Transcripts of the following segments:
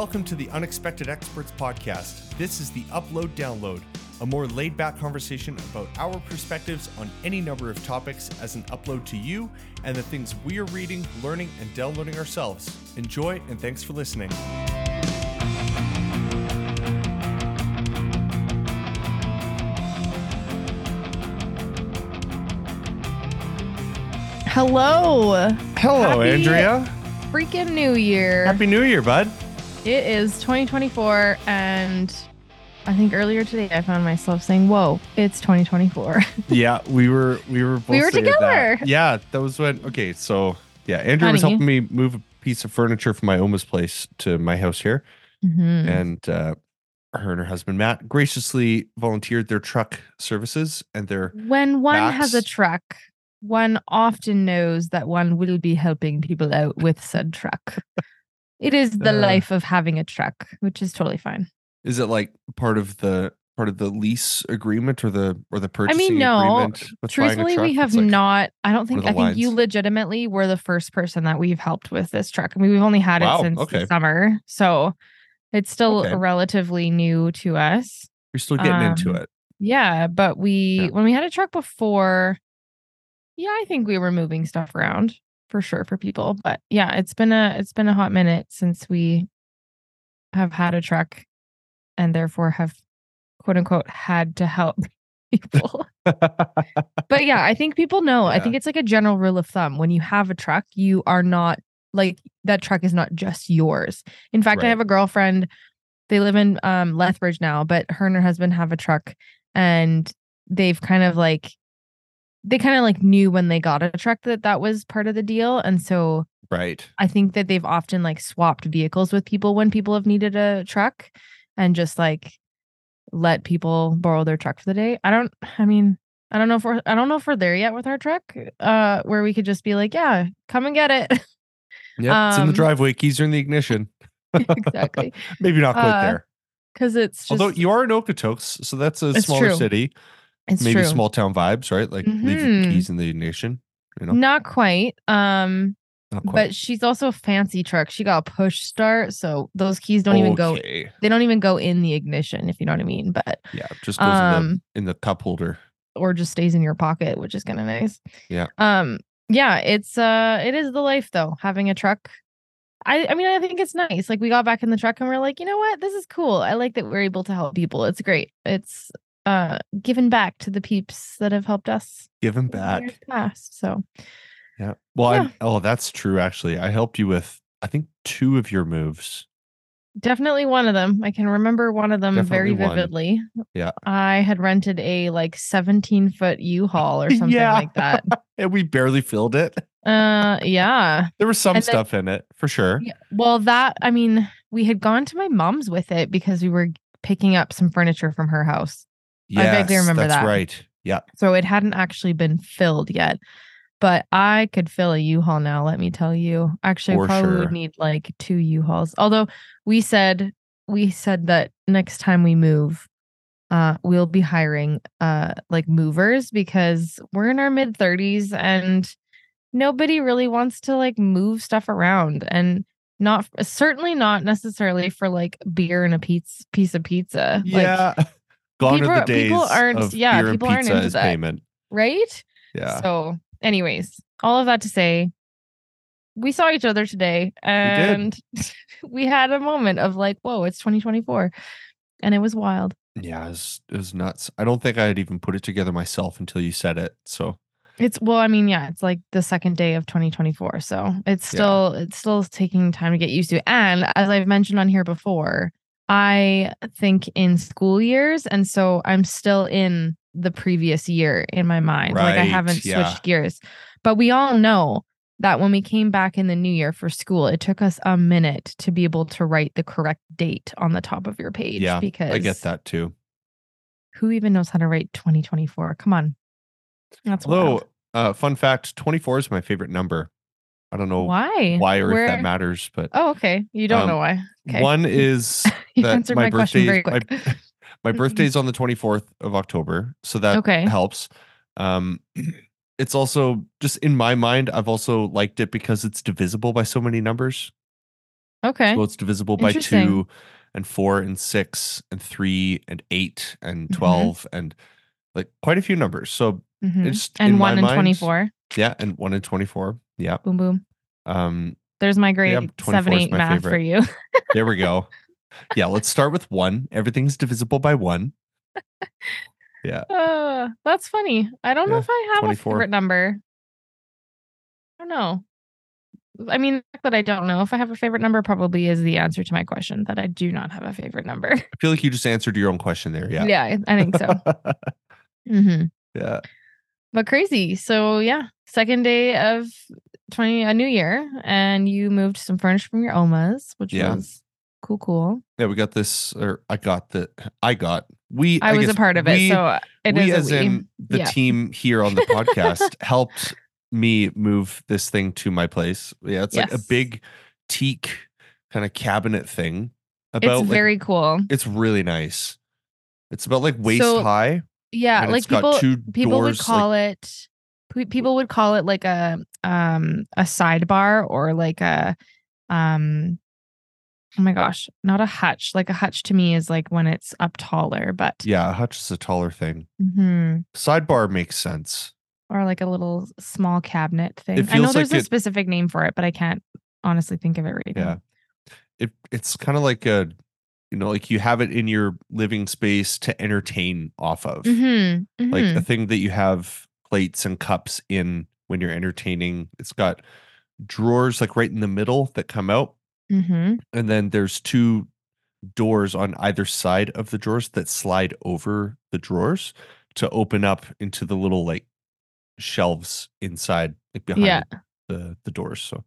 Hi, welcome to the Unexpected Experts podcast. This is the Upload Download, a more laid back conversation about our perspectives on any number of topics as an upload to you and the things we are reading, learning, and downloading ourselves. Enjoy and thanks for listening. Hello. Hello, Happy- Andrea. Freaking New Year. Happy New Year, bud. It is 2024 and I think earlier today I found myself saying, "Whoa, it's 2024." yeah, we were we were both We were saying that. together. Yeah, that was when. Okay, so yeah, Andrea was helping me move a piece of furniture from my Oma's place to my house here, Mhm. and uh, her and her husband Matt graciously volunteered their truck services and their When one has a truck, one often knows that one will be helping people out with said truck. It is the Uh. life of having a truck, which is totally fine. is it like part of the part of the lease agreement or the or the purchase? I mean, no. agreement with buying a Truthfully, we have like- not. I don't think. I think you legitimately were the first person that we've helped with this truck. I mean, we've only had Wow, it since okay. the summer, so it's still Okay. relatively new to us. You're still getting into um, it. Yeah, but we Yeah. when we had a truck before, yeah, I think we were moving stuff around for sure for people. But yeah, it's been a it's been a hot minute since we have had a truck and therefore have quote unquote had to help people. but yeah, I think people know. I think it's like a general rule of thumb. When you have a truck, you are not like that truck is not just yours. In fact, I have a girlfriend. They live in um Lethbridge now, but her and her husband have a truck and they've kind of like they kind of like knew when they got a truck that that was part of the deal and so right. I think that they've often like swapped vehicles with people when people have needed a truck and just like let people borrow their truck for the day. I don't I mean, I don't know if we're I don't know if we're there yet with our truck, uh, where we could just be like, yeah, come and get it. Yeah, it's in the um, driveway. Keys are in the ignition. exactly. Maybe not quite Uh, there. Cause it's just Although you are in Okotoks, so that's a smaller true. city. It's maybe true. small town vibes, right? Like leave your keys in the ignition. You know, Not quite. Um, not quite. but she's also a fancy truck. She got a push start, so those keys don't even go they don't even go in the ignition, if you know what I mean. But Yeah, just goes in, um the, in the cup holder. or just stays in your pocket, which is kind of nice. Yeah. Um yeah, it's uh it is the life though, having a truck. I I mean I think it's nice. Like we got back in the truck and we're like, you know what? This is cool. I like that we're able to help people. It's great. It's uh giving back to the peeps that have helped us given back. past. So Yeah. Well, Yeah. I, oh, that's true. Actually, I helped you with I think two of your moves. definitely one of them. I can remember one of them very Definitely one. vividly. Yeah. I had rented a like 17 foot U-Haul or something Yeah. like that. And we barely filled it. Uh yeah. There was some And then- stuff in it for sure. Yeah, Well, that I mean, we had gone to my mom's with it because we were picking up some furniture from her house. I vaguely Yes, remember that's that. right. Yeah. So it hadn't actually been filled yet. But I could fill a U-Haul now, let me tell you. Actually, For I probably sure. would need like two U-Hauls. Although we said we said that next time we move, uh, we'll be hiring uh like movers because we're in our mid 30s and nobody really wants to like move stuff around and not certainly not necessarily for like beer and a piece piece of pizza. Like, Yeah. Gone people are the days people aren't of yeah, beer people and aren't into that. payment. right? Yeah. So, anyways, all of that to say, we saw each other today and we, had a moment of like, whoa, it's 2024. And it was wild. Yeah, it was, it was nuts. I don't think I had even put it together myself until you said it. So It's well, I mean, yeah, it's like the second day of 2024. So it's Yeah. still it's still taking time to get used to. And as I've mentioned on here before, I think in school years. And so I'm still in the previous year in my mind. like I haven't yeah. switched gears. But we all know that when we came back in the new year for school, it took us a minute to be able to write the correct date on the top of your page. yeah, because I get that too. Who even knows how to write 2024? Come on. That's Although, wild. uh, fun fact 24 is my favorite number. I don't know why? why or if that matters, but Oh, okay. You don't Um, know why. Okay. one is you that answered my, my, question birthday very is- quick. my, my birthday is on the 24th of October, so that Okay. helps. Um, it's also just in my mind, I've also liked it because it's divisible by so many numbers. Okay. So it's divisible by two and four and six and three and eight and Mhm. 12 and like quite a few numbers. So Mhm. it's in And my one and mind- 24. yeah, and one and 24. Yeah. Boom, boom. Um, There's my grade 24 seven, eight math for you. there we go. Yeah, let's start with one. Everything's divisible by one. Yeah. Uh, that's funny. I don't know if I have 24. a favorite number. I don't know. I mean, the fact that I don't know if I have a favorite number probably is the answer to my question that I do not have a favorite number. I feel like you just answered your own question there. Yeah. Yeah, I think so. hmm yeah. But crazy. So yeah, second day of twenty a new year, and you moved some furniture from your Omas, which Yeah. was cool, cool. Yeah, we got this, or I got the, I got, we, I, was a part of it, so it is we, as we. in the Yeah. team here on the podcast, helped me move this thing to my place. Yeah, it's like a big teak kind of cabinet thing. About it's like, very cool. it's really nice. It's about like waist So, high. Yeah, and like people people would doors, like- call it people would call it like a um a sidebar or like a um oh my gosh not a hutch like a hutch to me is like when it's up taller but Yeah, a hutch is a taller thing. Mhm. Sidebar makes sense. or like a little small cabinet thing i know there's like a it- specific name for it but i can't honestly think of it right Yeah. now It it's kind of like a, you know, like you have it in your living space to entertain off of. Mhm, like mhm. a thing that you have plates and cups in when you're entertaining. It's got drawers like right in the middle that come out, Mhm. and then there's two doors on either side of the drawers that slide over the drawers to open up into the little like shelves inside, like behind yeah the the doors. So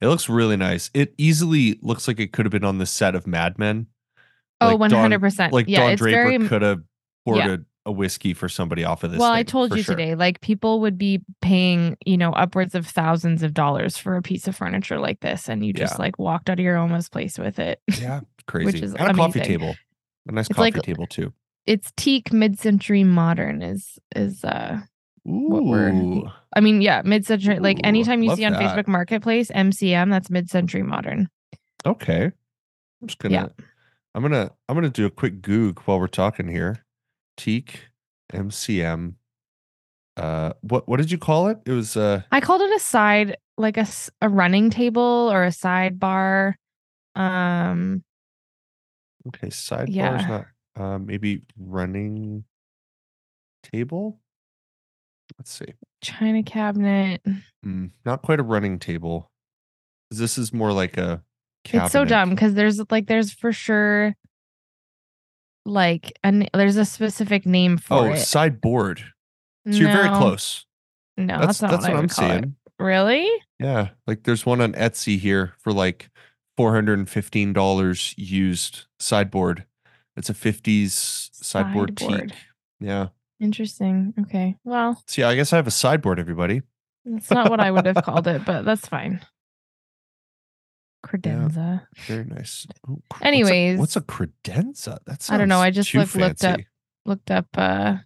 it looks really nice. It easily looks like it could have been on the set of Mad Men. Oh Like 100% Like yeah Don it's Draper very could have poured yeah. a, whiskey for somebody off of this. well i told you sure. today like people would be paying you know upwards of thousands of dollars for a piece of furniture like this and you just Yeah. like walked out of your oma's place with it Yeah, crazy. Which is and a coffee table, a nice It's coffee like- table too. it's teak mid-century modern is is uh Ooh, i mean yeah mid-century like anytime you see on that. facebook marketplace mcm that's mid-century modern okay. I'm just gonna, Yeah. I'm gonna, I'm gonna do a quick goog while we're talking here. Teak, MCM. Uh, what what did you call it? It was uh, i called it a side like a a running table or a sidebar um okay, sidebar is Yeah. not. Uh, maybe running table. Let's see. china cabinet Mm, not quite a running table. This is more like a. It's so dumb because there's like there's for sure like and there's a specific name for Oh, it. sideboard. So you're very close. No, that's that's, not that's what, what, I'm call it. seeing. Really? Yeah, like there's one on Etsy here for like four hundred and fifteen dollars used sideboard. It's a fifties sideboard, Sideboard. teak. Yeah. Interesting. Okay. Well, yeah, I guess I have a sideboard. Everybody. that's not what I would have called it, but that's fine. Credenza. Very nice. Ooh, cr- what's a- Anyways. what's a, credenza? That's I don't know, I just, like, looked up Looked up uh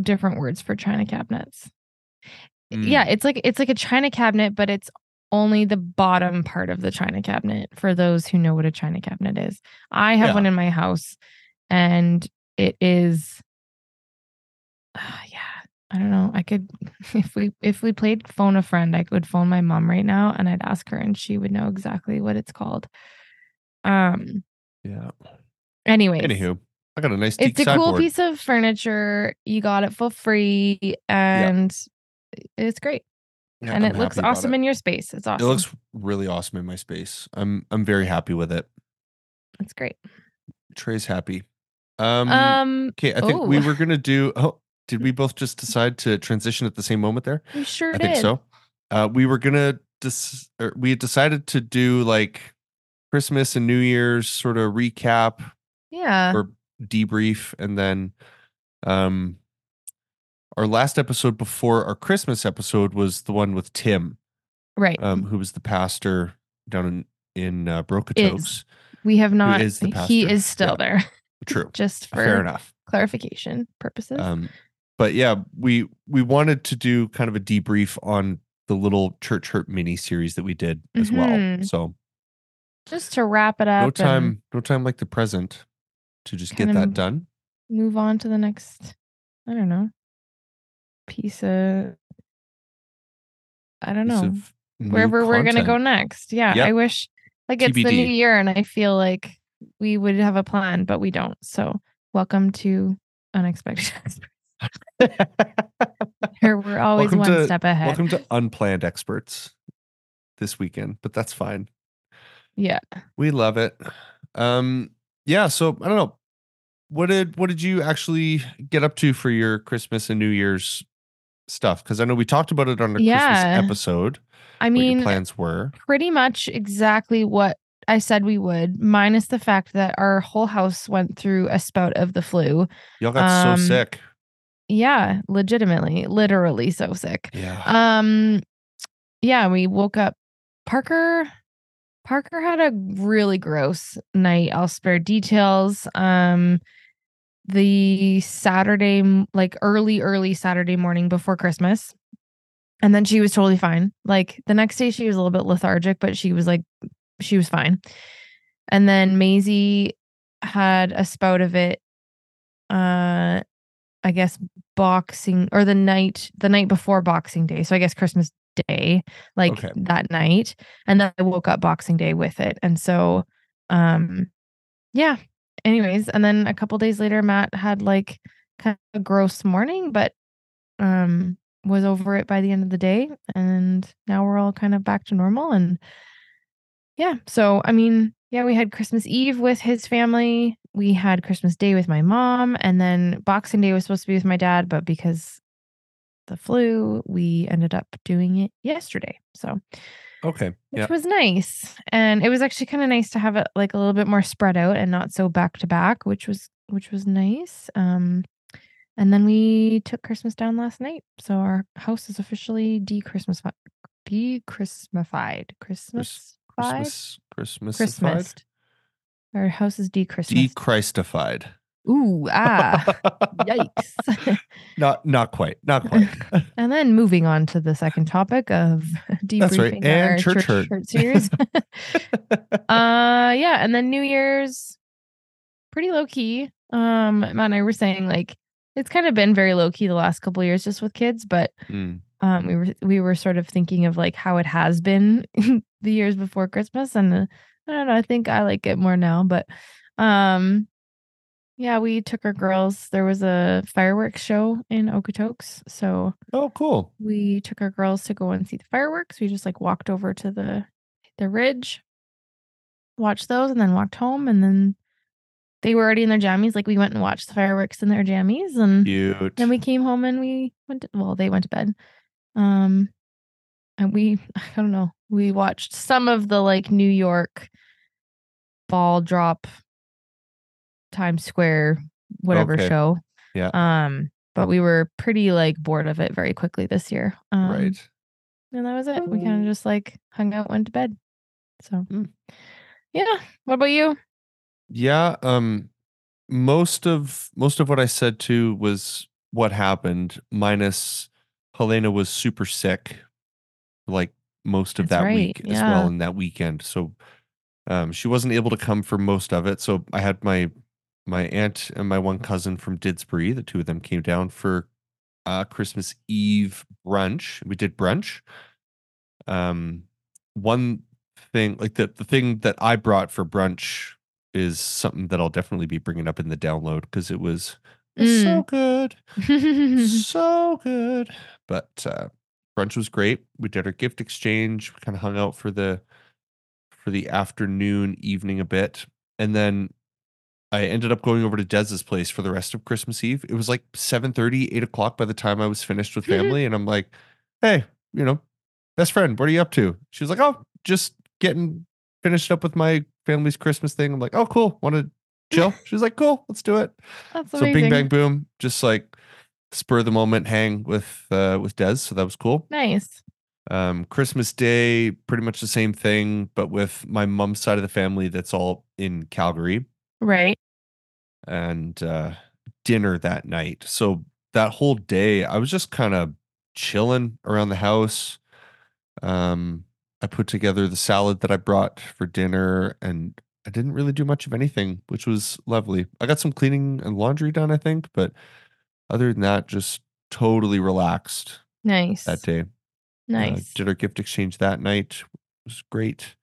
different words for china cabinets. Yeah, Mm. it's like it's like a china cabinet, but it's only the bottom part of the china cabinet for those who know what a china cabinet is. I have Yeah. one in my house and it is uh, yeah, I don't know. I could if we if we played phone a friend, I could phone my mom right now and I'd ask her and she would know exactly what it's called. Um Yeah. anyways. Anywho, I got a nice It's a sideboard. cool piece of furniture. You got it for free and it's great. Yeah, and I'm it looks awesome it. in your space. It's awesome. It looks really awesome in my space. I'm I'm very happy with it. That's great. Trey's happy. Um, Um, okay, I think we oh. were gonna do oh did we both just decide to transition at the same moment there? you sure I did. think so. Uh we were gonna dis- or we had decided to do like Christmas and New Year's sort of recap Yeah. or debrief and then um our last episode before our Christmas episode was the one with Tim, right. um, who was the pastor down in in uh, we have not. is he is still Yeah. there. True, Just for fair enough. clarification purposes. Um, but yeah, we we wanted to do kind of a debrief on the little church hurt mini series that we did as well. Mhm. So just to wrap it up. no time, no time like the present to just get that done. Move on to the next. I don't know. Piece of. I don't know. Wherever we're gonna go next. Yeah, Yep. I wish. Like it's the new year, and I feel like we would have a plan, but we don't. So welcome to unexpected. We're always Welcome one to- step ahead. Welcome to unplanned experts this weekend, but that's fine. yeah. We love it. Um, yeah. So I don't know. What did what did you actually get up to for your Christmas and New Year's stuff? Because I know we talked about it on the Yeah. Christmas episode. I mean, plans were. pretty much exactly what I said we would, minus the fact that our whole house went through a spout of the flu. Y'all got Um, so sick. Yeah, legitimately, literally so sick. Yeah. Um yeah, we woke up Parker Parker had a really gross night. I'll spare details. Um the Saturday like early early Saturday morning before Christmas. And then she was totally fine. Like the next day she was a little bit lethargic, but she was like she was fine. And then Maisie had a spout of it uh I guess boxing or the night the night before boxing day. So i guess christmas day like Okay. that night. And then i woke up boxing day with it. And so um yeah. Anyways and then a couple days later matt had like kind of a gross morning but um was over it by the end of the day. And now we're all kind of back to normal. And yeah. So i mean yeah we had christmas eve with his family we had christmas day with my mom and then boxing day was supposed to be with my dad but because the flu we ended up doing it yesterday so Okay. which Yeah. was nice and it was actually kind of nice to have it like a little bit more spread out and not so back to back which was which was nice um and then we took christmas down last night so our house is officially de-christmified christmas Christmas. Christmas. christmas our house is de-christmas Dechristified. ooh ah yikes Not not quite. Not quite. and then moving on to the second topic of debriefing right, and our church church, hurt. series uh yeah and then new year's pretty low key um matt and i were saying like it's kind of been very low key the last couple of years just with kids but Mm, um we were we were sort of thinking of like how it has been the years before christmas and uh, i don't know i think i like it more now but um yeah we took our girls there was a fireworks show in okotoks so Oh, cool. we took our girls to go and see the fireworks. We just like walked over to the the ridge, watched those, and then walked home. And then they were already in their jammies. Like we went and watched the fireworks in their jammies, and Cute. then we came home and we went. To, well, they went to bed. Um, and we I don't know. We watched some of the like New York ball drop Times Square whatever Okay. show. Yeah. Um, but we were pretty like bored of it very quickly this year. Um, right. and that was it. We kind of just like hung out, went to bed. So, Mm. yeah. What about you? Yeah. Um most of most of what I said too was what happened, minus Helena was super sick like most of That's that right, week as well yeah. in that weekend. So um she wasn't able to come for most of it. So I had my my aunt and my one cousin from Didsbury, the two of them came down for uh Christmas Eve brunch. We did brunch. Um one thing like the the thing that I brought for brunch is something that I'll definitely be bringing up in the download because it was it was so good, so good. But uh, brunch was great. We did our gift exchange. We kind of hung out for the for the afternoon, evening a bit, and then I ended up going over to Dez's place for the rest of Christmas Eve. It was like 7 30, 8 o'clock by the time I was finished with mm-hmm. family, and I'm like, "Hey, you know, best friend, what are you up to?" She was like, "Oh, just getting finished up with my family's Christmas thing." I'm like, "Oh, cool. Want to chill?" She was like, "Cool, let's do it." That's So amazing. bing bang boom, just like spur of the moment hang with uh with Des. So that was cool. Nice. Um Christmas Day, pretty much the same thing, but with my mom's side of the family that's all in Calgary Right. and uh dinner that night. So that whole day I was just kind of chilling around the house. Um I put together the salad that I brought for dinner and I didn't really do much of anything, which was lovely. I got some cleaning and laundry done, I think, but other than that, just totally relaxed Nice. that day. Uh, Nice. did our gift exchange that night. It was great.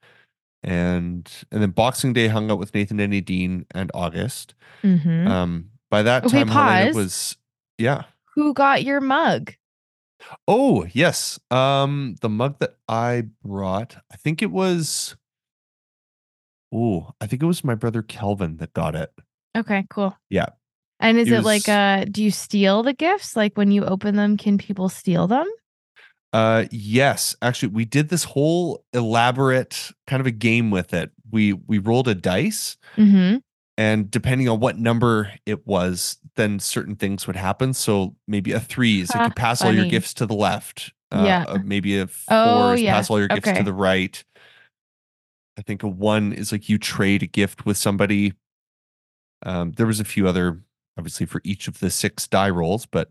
And and then Boxing Day hung out with Nathan and Nadine and August. mm-hmm. Um by that Okay, time Helena was yeah. Who got your mug? Oh, yes. Um the mug that I brought, I think it was Oh, I think it was my brother Kelvin that got it. Okay, cool. Yeah. And is It it, like uh do you steal the gifts? Like when you open them, can people steal them? Uh yes, actually we did this whole elaborate kind of a game with it. We we rolled a dice Mm-hmm. and depending on what number it was, then certain things would happen. So maybe a three is like you pass all your gifts to the left. Uh, Yeah. uh, maybe a four Oh, is yeah. pass all your gifts Okay. to the right. I think a one is like you trade a gift with somebody. Um, there was a few other, obviously, for each of the six die rolls, but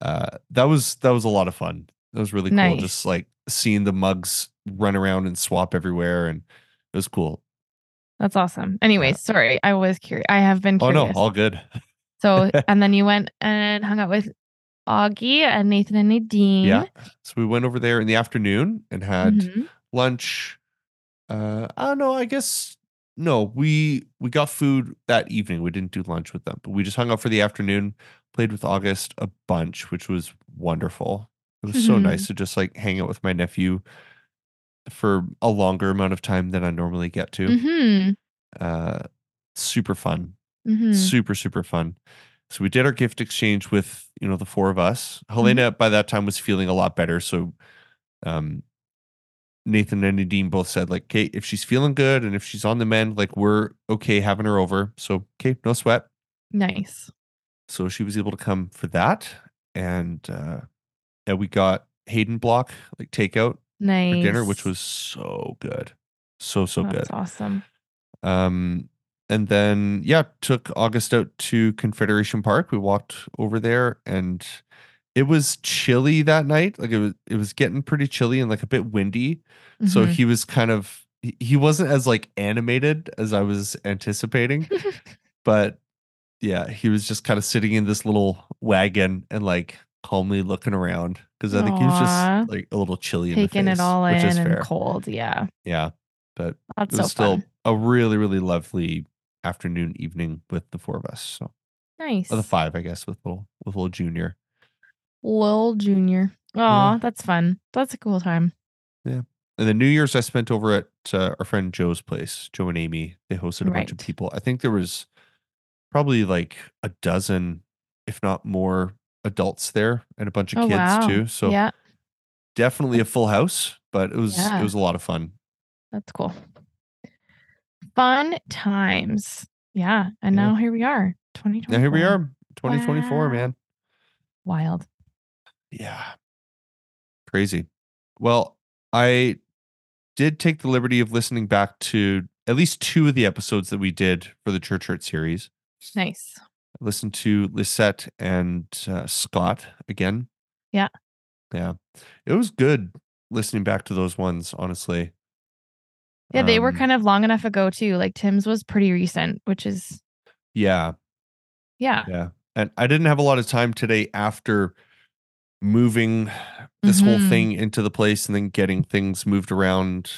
uh, that was that was a lot of fun. That was really cool. Nice. Just like seeing the mugs run around and swap everywhere, and it was cool. That's awesome. Anyways, sorry. I was curious. I have been Oh no, all good. so and then you went and hung out with Augie and Nathan and Nadine. Yeah. So we went over there in the afternoon and had Mhm. lunch. Uh, I don't know. I guess no. We we got food that evening. We didn't do lunch with them, but we just hung out for the afternoon. Played with August a bunch, which was wonderful. It was so Mhm. nice to just like hang out with my nephew for a longer amount of time than I normally get to. Mhm. Uh, super fun Mhm. super super fun so we did our gift exchange with you know the four of us helena by that time was feeling a lot better so um nathan and nadine both said like okay if she's feeling good and if she's on the mend like we're okay having her over so okay no sweat Nice. so she was able to come for that and uh yeah we got hayden block like takeout Nice. for dinner which was so good so so That's good awesome. Um, and then yeah, took August out to Confederation Park. We walked over there, and it was chilly that night. Like it was, it was getting pretty chilly and like a bit windy. So Mhm. he was kind of, he- wasn't as like animated as I was anticipating, but yeah, he was just kind of sitting in this little wagon and like calmly looking around because I think he was just like a little chilly in the taking it face, all which in is and fair. cold. Yeah. Yeah, but That's it so was still fun. a really really lovely afternoon evening with the four of us so Nice. or the five i guess with little with little junior Lil Junior. Oh, Yeah. that's fun. That's a cool time. Yeah. And the new year's i spent over at uh, our friend joe's place joe and amy they hosted a bunch of people i think there was probably like a dozen if not more adults there and a bunch of Oh kids wow. too so yeah, definitely a full house but it was Yeah. it was a lot of fun that's cool. Fun times. Yeah. And Yeah. now here we are. 2024. now here we are 2024 Wow. man Wild. Yeah. Crazy. Well, I did take the liberty of listening back to at least two of the episodes that we did for the Church Hurt series. Nice. I listened to Lisette and uh, Scott again. Yeah. Yeah. It was good listening back to those ones, honestly. Yeah, they were Um, kind of long enough ago too. Like Tim's was pretty recent, which is Yeah. yeah. Yeah. And I didn't have a lot of time today after moving this whole Mhm. thing into the place and then getting things moved around.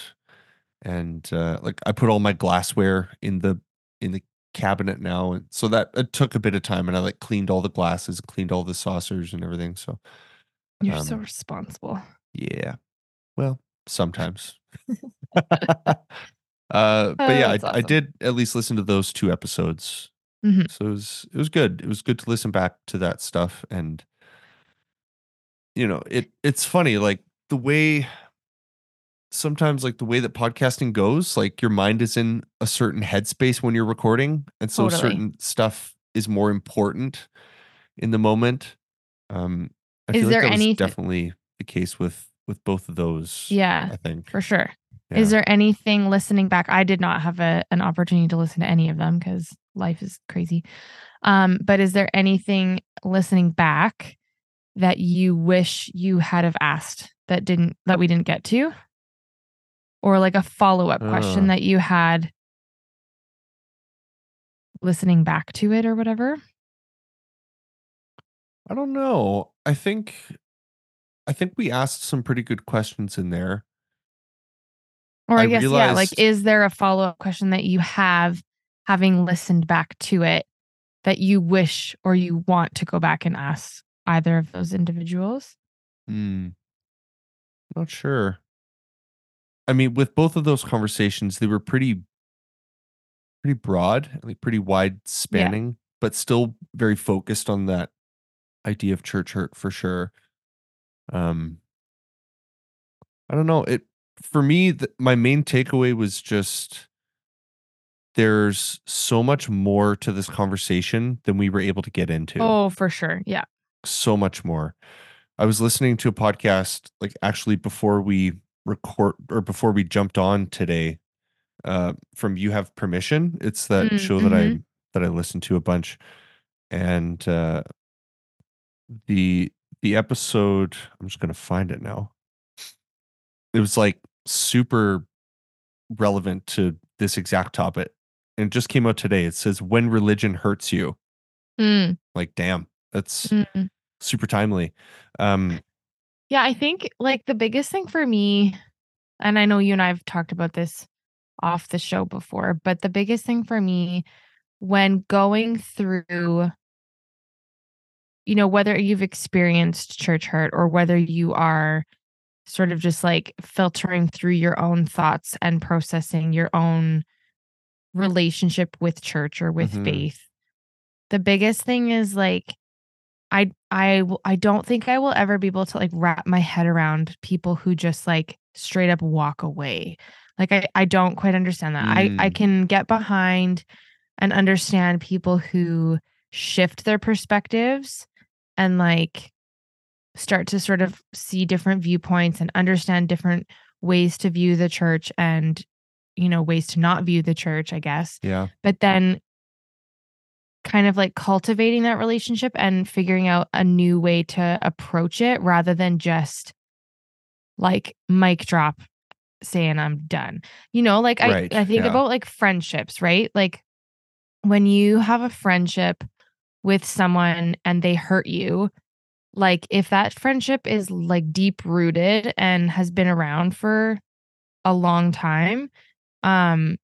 And uh like I put all my glassware in the in the cabinet now. And so that it took a bit of time and I like cleaned all the glasses, cleaned all the saucers and everything. So You're so Um, responsible. yeah. Well, sometimes. uh but yeah, I, that's I did at least listen to those two episodes. Mhm. So it was it was good. It was good to listen back to that stuff and you know, it it's funny like the way sometimes like the way that podcasting goes, like your mind is in a certain headspace when you're recording and so Totally. certain stuff is more important in the moment. Um I Is feel there like was definitely the case with with both of those. Yeah, I think. for sure. Yeah. Is there anything listening back? I did not have a, an opportunity to listen to any of them because life is crazy. Um, but is there anything listening back that you wish you had have asked that didn't that we didn't get to? or like a follow-up question Uh. that you had listening back to it or whatever? I don't know. I think I think we asked some pretty good questions in there. Or I, I guess yeah, like is there a follow-up question that you have having listened back to it that you wish or you want to go back and ask either of those individuals? Hmm. Not sure. I mean, with both of those conversations, they were pretty pretty broad, like pretty wide spanning, but still very focused on that idea of church hurt for sure. Um I don't know. It for me, th- my main takeaway was just there's so much more to this conversation than we were able to get into Oh, for sure. Yeah. So much more. I was listening to a podcast like actually before we record or before we jumped on today uh from You Have Permission. It's that Mm, show that I that I listened to a bunch and uh the the episode I'm just going to find it now. It was like super relevant to this exact topic. And it just came out today. It says when religion hurts you. Mm, Like damn, that's mm. Super timely. Um Yeah, I think like the biggest thing for me, and I know you and I have talked about this off the show before, but the biggest thing for me when going through, you know, whether you've experienced church hurt or whether you are sort of just like filtering through your own thoughts and processing your own relationship with church or with Mhm. faith, the biggest thing is like, I I I don't think I will ever be able to like wrap my head around people who just like straight up walk away. Like I I don't quite understand that. I I Mm. can get behind and understand people who shift their perspectives and like start to sort of see different viewpoints and understand different ways to view the church and you know ways to not view the church, I guess yeah. but then kind of like cultivating that relationship and figuring out a new way to approach it rather than just like mic drop saying I'm done. You know, like Right, I I think yeah. about like friendships, right? Like when you have a friendship with someone and they hurt you, like if that friendship is like deep rooted and has been around for a long time, um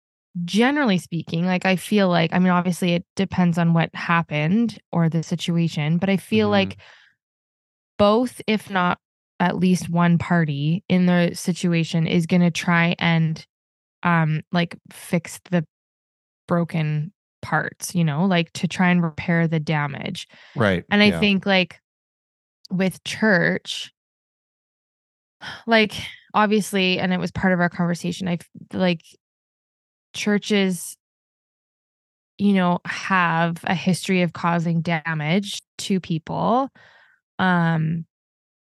generally speaking, like I feel like I mean obviously it depends on what happened or the situation, but I feel Mhm. like both if not at least one party in the situation is going to try and um like fix the broken parts, you know, like to try and repair the damage. Right. And I yeah. think like with church, like obviously, and it was part of our conversation, I like churches, you know, have a history of causing damage to people. Um,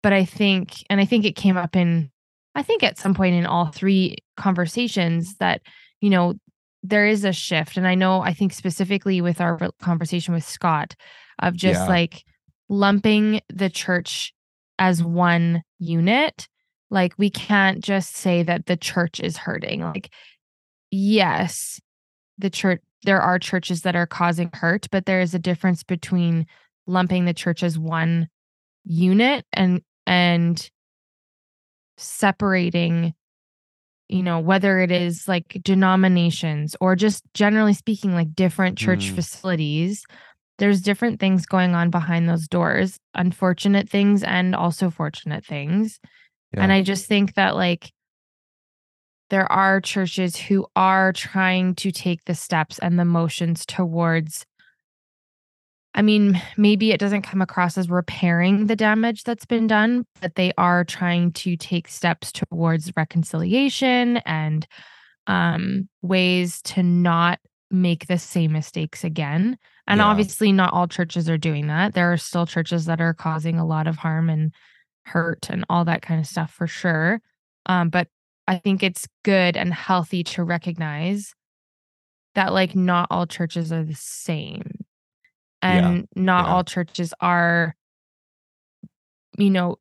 but I think, and I think it came up in, I think at some point in all three conversations that, you know, there is a shift. And I know, I think specifically with our conversation with Scott of just Yeah. like lumping the church as one unit. Like, we can't just say that the church is hurting. Like, yes, the church, there are churches that are causing hurt, but there is a difference between lumping the church as one unit and, and separating you know whether it is like denominations or just generally speaking like different church Mm. facilities there's different things going on behind those doors unfortunate things and also fortunate things and i just think that like there are churches who are trying to take the steps and the motions towards I mean, maybe it doesn't come across as repairing the damage that's been done, but they are trying to take steps towards reconciliation and um, ways to not make the same mistakes again. And Yeah. obviously, not all churches are doing that. There are still churches that are causing a lot of harm and hurt and all that kind of stuff for sure. Um, but I think it's good and healthy to recognize that, like, not all churches are the same Yeah, and not yeah. all churches are you know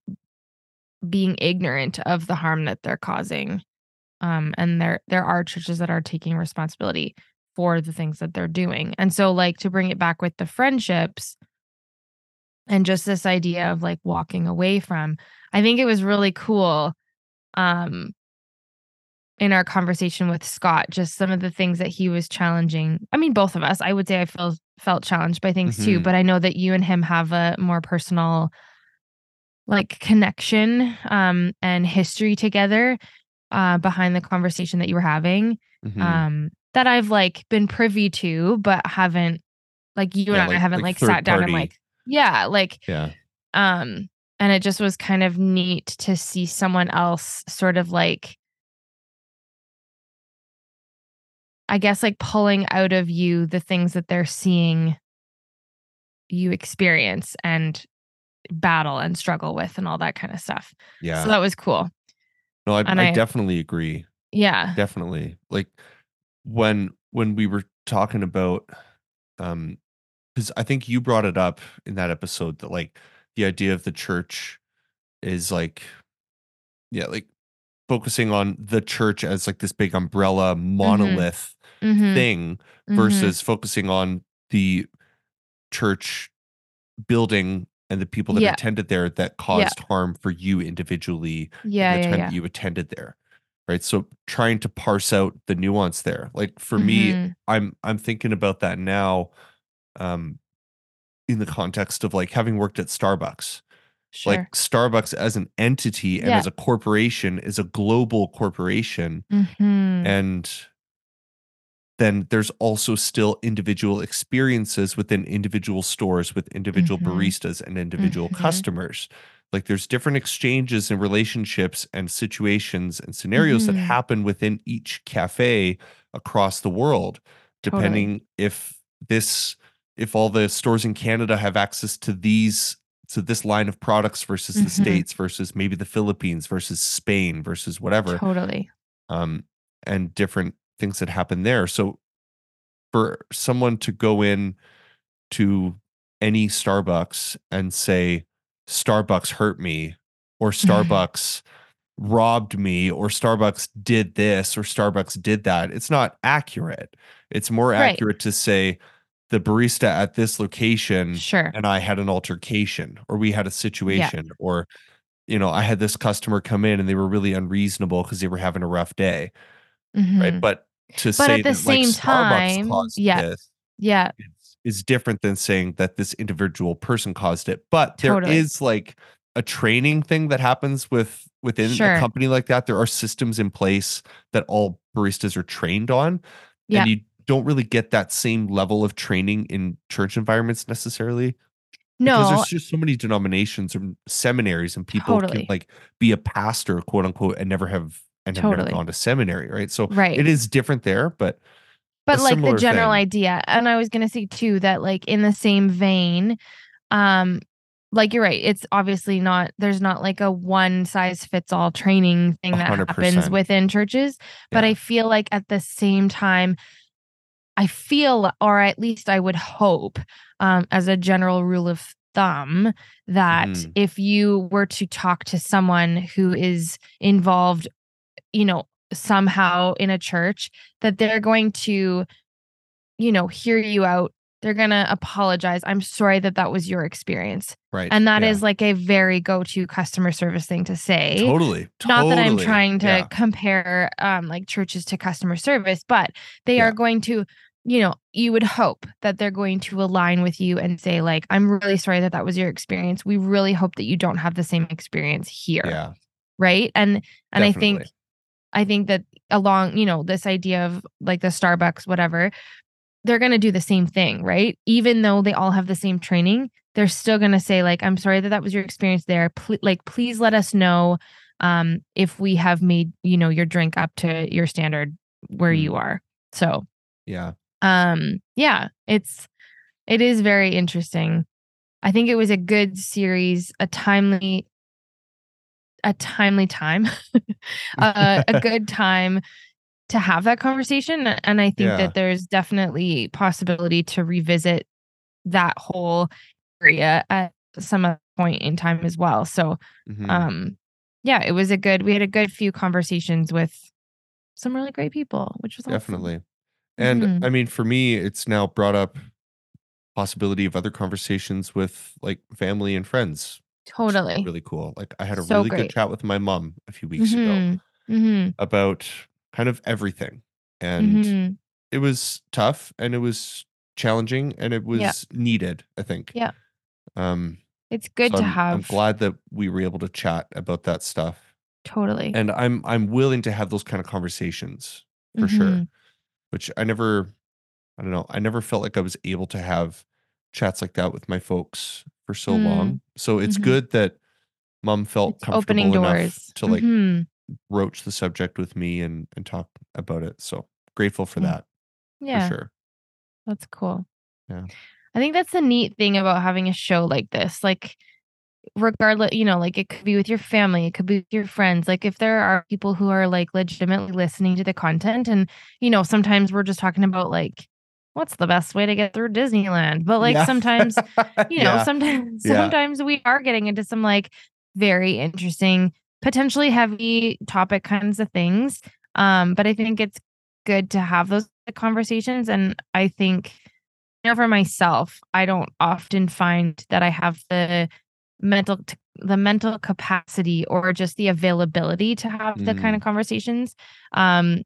being ignorant of the harm that they're causing Um, and there there are churches that are taking responsibility for the things that they're doing. And so like to bring it back with the friendships and just this idea of like walking away from, I think it was really cool um in our conversation with Scott, just some of the things that he was challenging. I mean, both of us, I would say I felt felt challenged by things too, Mhm. but I know that you and him have a more personal like connection um and history together uh behind the conversation that you were having Mhm. um that I've like been privy to but haven't like you Yeah, and I haven't like like, sat down party. and like yeah like yeah. um and it just was kind of neat to see someone else sort of like I guess like pulling out of you the things that they're seeing you experience and battle and struggle with and all that kind of stuff. Yeah. So that was cool. no, I, I I- definitely agree. Yeah. definitely like when when we were talking about um because i think you brought it up in that episode that like the idea of the church is like yeah like focusing on the church as like this big umbrella monolith Mhm, thing mhm. versus focusing on the church building and the people that Yeah. attended there that caused harm for you individually yeah, the yeah, time yeah. that you attended there right so trying to parse out the nuance there like for me Mhm. i'm i'm thinking about that now um in the context of like having worked at starbucks sure. like starbucks as an entity and Yeah. as a corporation is a global corporation Mhm. and then there's also still individual experiences within individual stores with individual Mhm. baristas and individual Mhm. customers like there's different exchanges and relationships and situations and scenarios that Mhm. happen within each cafe across the world Totally. depending if this if all the stores in Canada have access to these to this line of products versus the Mhm. states versus maybe the Philippines versus Spain versus whatever Totally. um, and different things that happen there. So for someone to go in to any Starbucks and say Starbucks hurt me or Starbucks robbed me or Starbucks did this or Starbucks did that, it's not accurate. It's more Right. accurate to say the barista at this location Sure. and I had an altercation or we had a situation or you know I had this customer come in and they were really unreasonable because they were having a rough day right Mhm. but to But say at the that same Starbucks time- yeah. this Yeah. is, different than saying that this individual person caused it but there is Totally. like a training thing that happens with within Sure. a company like that there are systems in place that all baristas are trained on Yeah. and you don't really get that same level of training in church environments necessarily No, because there's just so many denominations and seminaries and people Totally. can like be a pastor quote unquote and never have and have never Totally. gone to seminary right so Right. it is different there but but like the general thing. idea and i was going to say too that like in the same vein um like you're right it's obviously not there's not like a one size fits all training thing that hundred happens within churches but Yeah. i feel like at the same time i feel or at least i would hope um as a general rule of thumb that Mhm. if you were to talk to someone who is involved you know somehow in a church that they're going to you know hear you out. They're going to apologize. I'm sorry that that was your experience. Right. And that is yeah. like a very go-to customer service thing to say. Totally. Not that i'm trying to Yeah. compare um like churches to customer service but they Yeah. are going to you know you would hope that they're going to align with you and say like i'm really sorry that that was your experience. We really hope that you don't have the same experience here. Yeah. Right? And and i think definitely. I think that along, you know, this idea of like the Starbucks, whatever, they're going to do the same thing, right? Even though they all have the same training, they're still going to say, like, I'm sorry that that was your experience there. Ple- like, please let us know um, if we have made, you know, your drink up to your standard where Mm. you are. So, yeah um, yeah, it's, it is very interesting. I think it was a good series, a timely, a timely time, uh, a good time to have that conversation. And I think Yeah. that there's definitely possibility to revisit that whole area at some point in time as well. So, Mhm. um, yeah, it was a good. We had a good few conversations with some really great people, which was awesome. definitely. And Mhm. I mean, for me, it's now brought up possibility of other conversations with like family and friends. Totally. really cool. Like I had a So really good chat with my mom a few weeks ago Mhm. Mhm. about kind of everything. And Mhm. it was tough and it was challenging and it was Yeah. needed, I think. Yeah. Um It's good so to I'm, have I'm glad that we were able to chat about that stuff. totally. And I'm I'm willing to have those kind of conversations for sure. Mhm. Which I never I don't know, I never felt like I was able to have chats like that with my folks for so Mm. long. So it's Mhm. good that mom felt It's comfortable opening enough doors. to like Mhm. broach the subject with me and and talk about it. So grateful for Yeah. that Yeah. for sure. That's cool. Yeah. I think that's the neat thing about having a show like this. Like, regardless, you know, like it could be with your family, it could be with your friends. Like, if there are people who are like legitimately listening to the content, and, you know, sometimes we're just talking about like, what's the best way to get through Disneyland? But like, Yeah. sometimes, you know, Yeah. sometimes, sometimes we are getting into some like very interesting, potentially heavy topic kinds of things. Um, but I think it's good to have those conversations. And I think, you know, for myself, I don't often find that I have the mental the mental capacity or just the availability to have the kind Mm. of conversations. Um,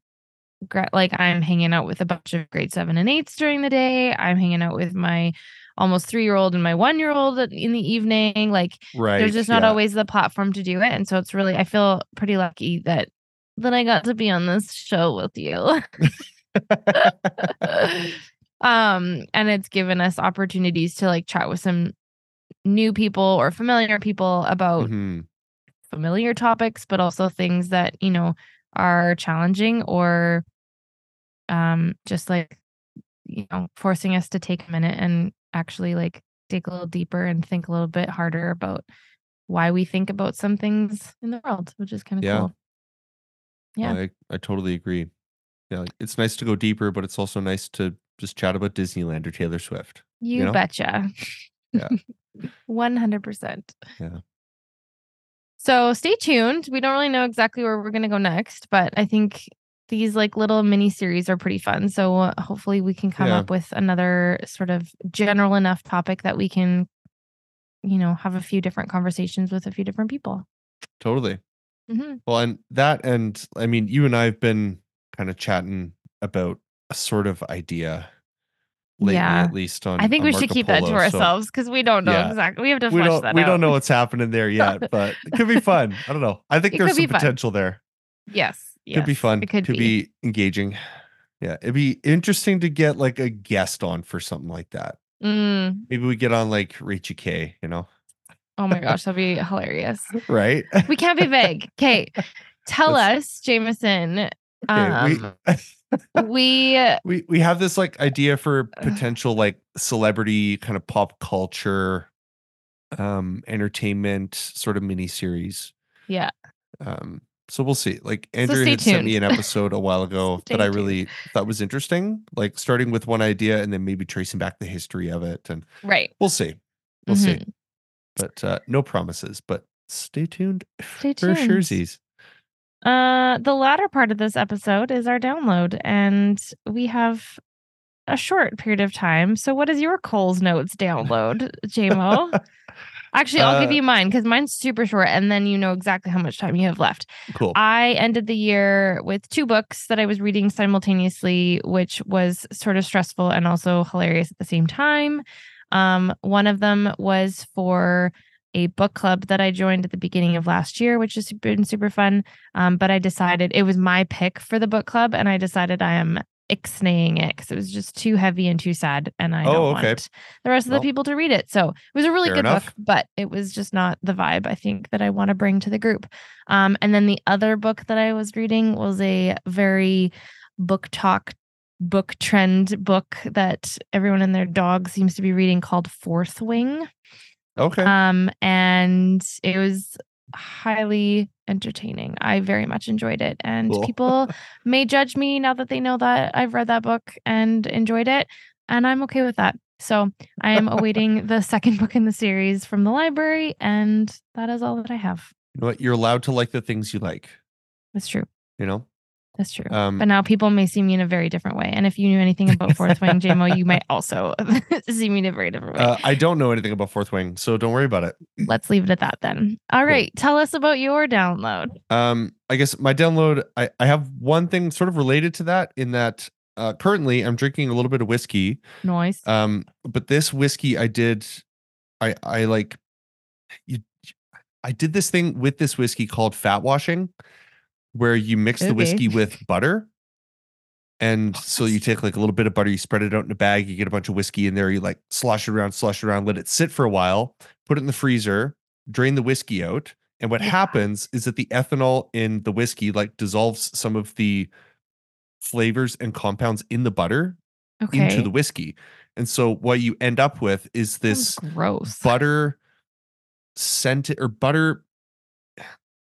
like I'm hanging out with a bunch of grade seven and eights during the day. I'm hanging out with my almost three year old and my one year old in the evening. Like right. there's just not yeah. always the platform to do it and so it's really i feel pretty lucky that that i got to be on this show with you um and it's given us opportunities to like chat with some new people or familiar people about Mhm. familiar topics but also things that you know are challenging or um just like you know forcing us to take a minute and actually like dig a little deeper and think a little bit harder about why we think about some things in the world which is kind of Yeah. cool Yeah. I I totally agree. Yeah, like it's nice to go deeper, but it's also nice to just chat about Disneyland or Taylor Swift. you, know? betcha Yeah. 100% Yeah. so stay tuned we don't really know exactly where we're going to go next but i think these like little mini series are pretty fun so uh, hopefully we can come Yeah. up with another sort of general enough topic that we can you know have a few different conversations with a few different people Totally. hmm Well, and that, and I mean, you and I have been kind of chatting about a sort of idea lately, Yeah. at least on. i think on we should Marco keep that to ourselves because we don't know Yeah. exactly we have to We don't. that We out don't know what's happening there yet, but it could be fun. I don't know. I think It there's some fun. potential there. yes Could be fun. it could, be. be engaging. Yeah, it'd be interesting to get like a guest on for something like that. Mm, Maybe we get on like Rachel K. You know, oh my gosh that'd be hilarious right? we can't be vague okay tell us jameson Okay, um we we we we have this like idea for potential like celebrity kind of pop culture um entertainment sort of mini series yeah um so we'll see like So andrew stay had sent me an episode a while ago Stay that i tuned. really thought was interesting like starting with one idea and then maybe tracing back the history of it and right we'll see we'll see Mhm. but uh no promises but stay tuned Stay for tuned. Uh, the latter part of this episode is our download, and we have a short period of time. So, what is your Coles Notes download, JMO? Actually, I'll give Uh, you mine because mine's super short, and then you know exactly how much time you have left. cool I ended the year with two books that I was reading simultaneously, which was sort of stressful and also hilarious at the same time. Um, one of them was for a book club that I joined at the beginning of last year, which has been super fun. Um, but I decided it was my pick for the book club, and I decided I am ixnaying it because it was just too heavy and too sad, and I Oh, don't okay. want the rest of Well, the people to read it. So it was a really good enough. book, but it was just not the vibe I think that I want to bring to the group. Um, and then the other book that I was reading was a very BookTok book trend book that everyone and their dog seems to be reading called Fourth Wing. okay Um, and it was highly entertaining. I very much enjoyed it. And Cool. people may judge me now that they know that I've read that book and enjoyed it. And I'm okay with that. So I am awaiting the second book in the series from the library, and that is all that I have. you know what you're allowed to like the things you like That's true. you know That's true. Um, but now people may see me in a very different way. And if you knew anything about Fourth Wing, JMO, you might also see me in a very different way. uh, I don't know anything about Fourth Wing, so don't worry about it. Let's leave it at that then. All right. Tell us about your download. Um, I guess my download, I, I have one thing sort of related to that in that uh, currently I'm drinking a little bit of whiskey. Noise. Um, but this whiskey I did, I I like, you, I did this thing with this whiskey called fat washing, where you mix the whiskey with butter. And oh, so you take like a little bit of butter, you spread it out in a bag, you get a bunch of whiskey in there, you like slosh it around, slosh it around, let it sit for a while, put it in the freezer, drain the whiskey out. And what Yeah. happens is that the ethanol in the whiskey like dissolves some of the flavors and compounds in the butter okay. into the whiskey. And so what you end up with is this gross. butter scented or butter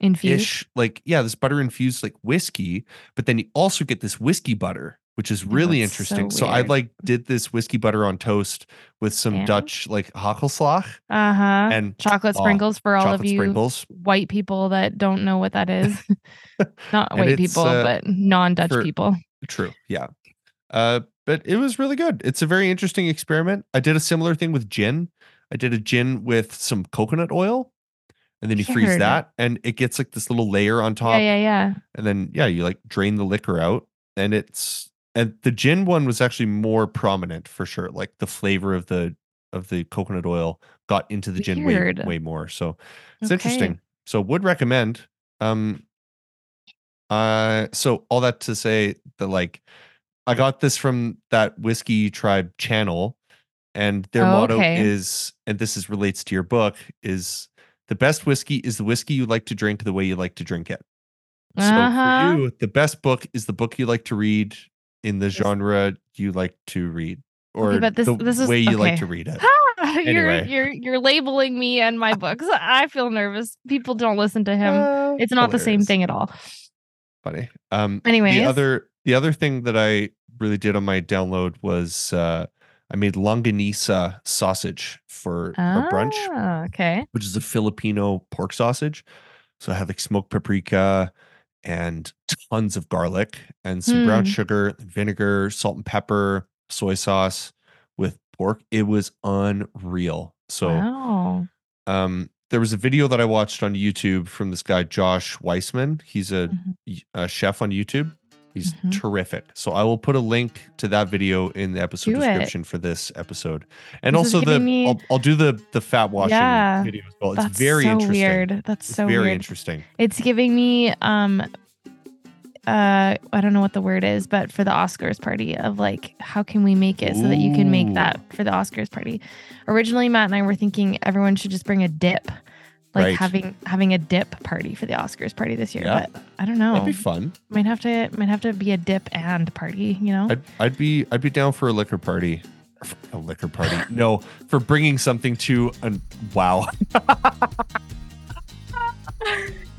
Infused. ish, like, yeah, this butter infused like whiskey, but then you also get this whiskey butter, which is really that's interesting. So, I like did this whiskey butter on toast with some. Dutch like hagelslag Uh huh. and Chocolate sprinkles for all of you sprinkles. white people that don't know what that is. Not white people, uh, but non Dutch for- people. True. Yeah. Uh, but it was really good. It's a very interesting experiment. I did a similar thing with gin. I did a gin with some coconut oil, and then you freeze that, and it gets like this little layer on top. Yeah, yeah, yeah. And then yeah, you like drain the liquor out, and it's and the gin one was actually more prominent for sure. Like the flavor of the of the coconut oil got into the gin way way more. So it's Okay. interesting. So would recommend. Um uh so all that to say that like I got this from that whiskey tribe channel and their Oh, motto okay. is and this is relates to your book is the best whiskey is the whiskey you like to drink the way you like to drink it. So Uh-huh. for you, the best book is the book you like to read in the genre you like to read or but this- the this is- way you like to read it. Ah, you're Anyway. you're you're labeling me and my books. I feel nervous. People don't listen to him. Uh, it's not the same thing at all. Funny. Um Anyways, the other the other thing that I really did on my download was uh I made longanisa sausage for our brunch, Ah, okay. which is a Filipino pork sausage. So I had like smoked paprika and tons of garlic and some brown Hmm. sugar, vinegar, salt and pepper, soy sauce with pork. It was unreal. So wow. um there was a video that I watched on YouTube from this guy Josh Weissman. He's a, Mhm. y- a chef on YouTube. He's Mhm. terrific. So I will put a link to that video in the episode Do it. description for this episode. And This also the me- I'll, I'll do the the fat washing Yeah, video as well. It's That's very so interesting. weird. That's so very weird. interesting. It's giving me um uh I don't know what the word is, but for the Oscars party of like how can we make it so that you can make that for the Oscars party. Originally Matt and I were thinking everyone should just bring a dip. Like Right. having having a dip party for the Oscars party this year. Yeah. But I don't know. That'd be fun. might have to might have to be a dip and party, you know? I'd I'd be I'd be down for a liquor party. A liquor party. no, for bringing something to an wow.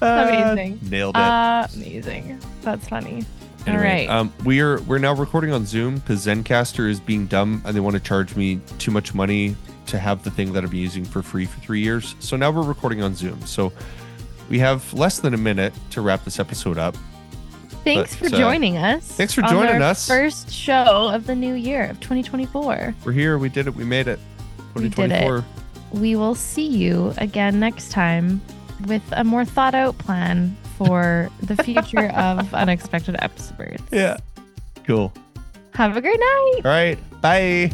Amazing. Nailed it. Uh, amazing. That's funny. All Anyway, right. Um, we are we're now recording on Zoom because Zencastr is being dumb and they want to charge me too much money to have the thing that I've been using for free for three years. So now we're recording on Zoom. So we have less than a minute to wrap this episode up. Thanks but, for uh, joining us. thanks for joining our us. First show of the new year of 2024. We're here. We did it. We made it. We did it. 2024. We will see you again next time with a more thought out plan for the future of unexpected experts. Yeah. Cool. Have a great night. All right. Bye.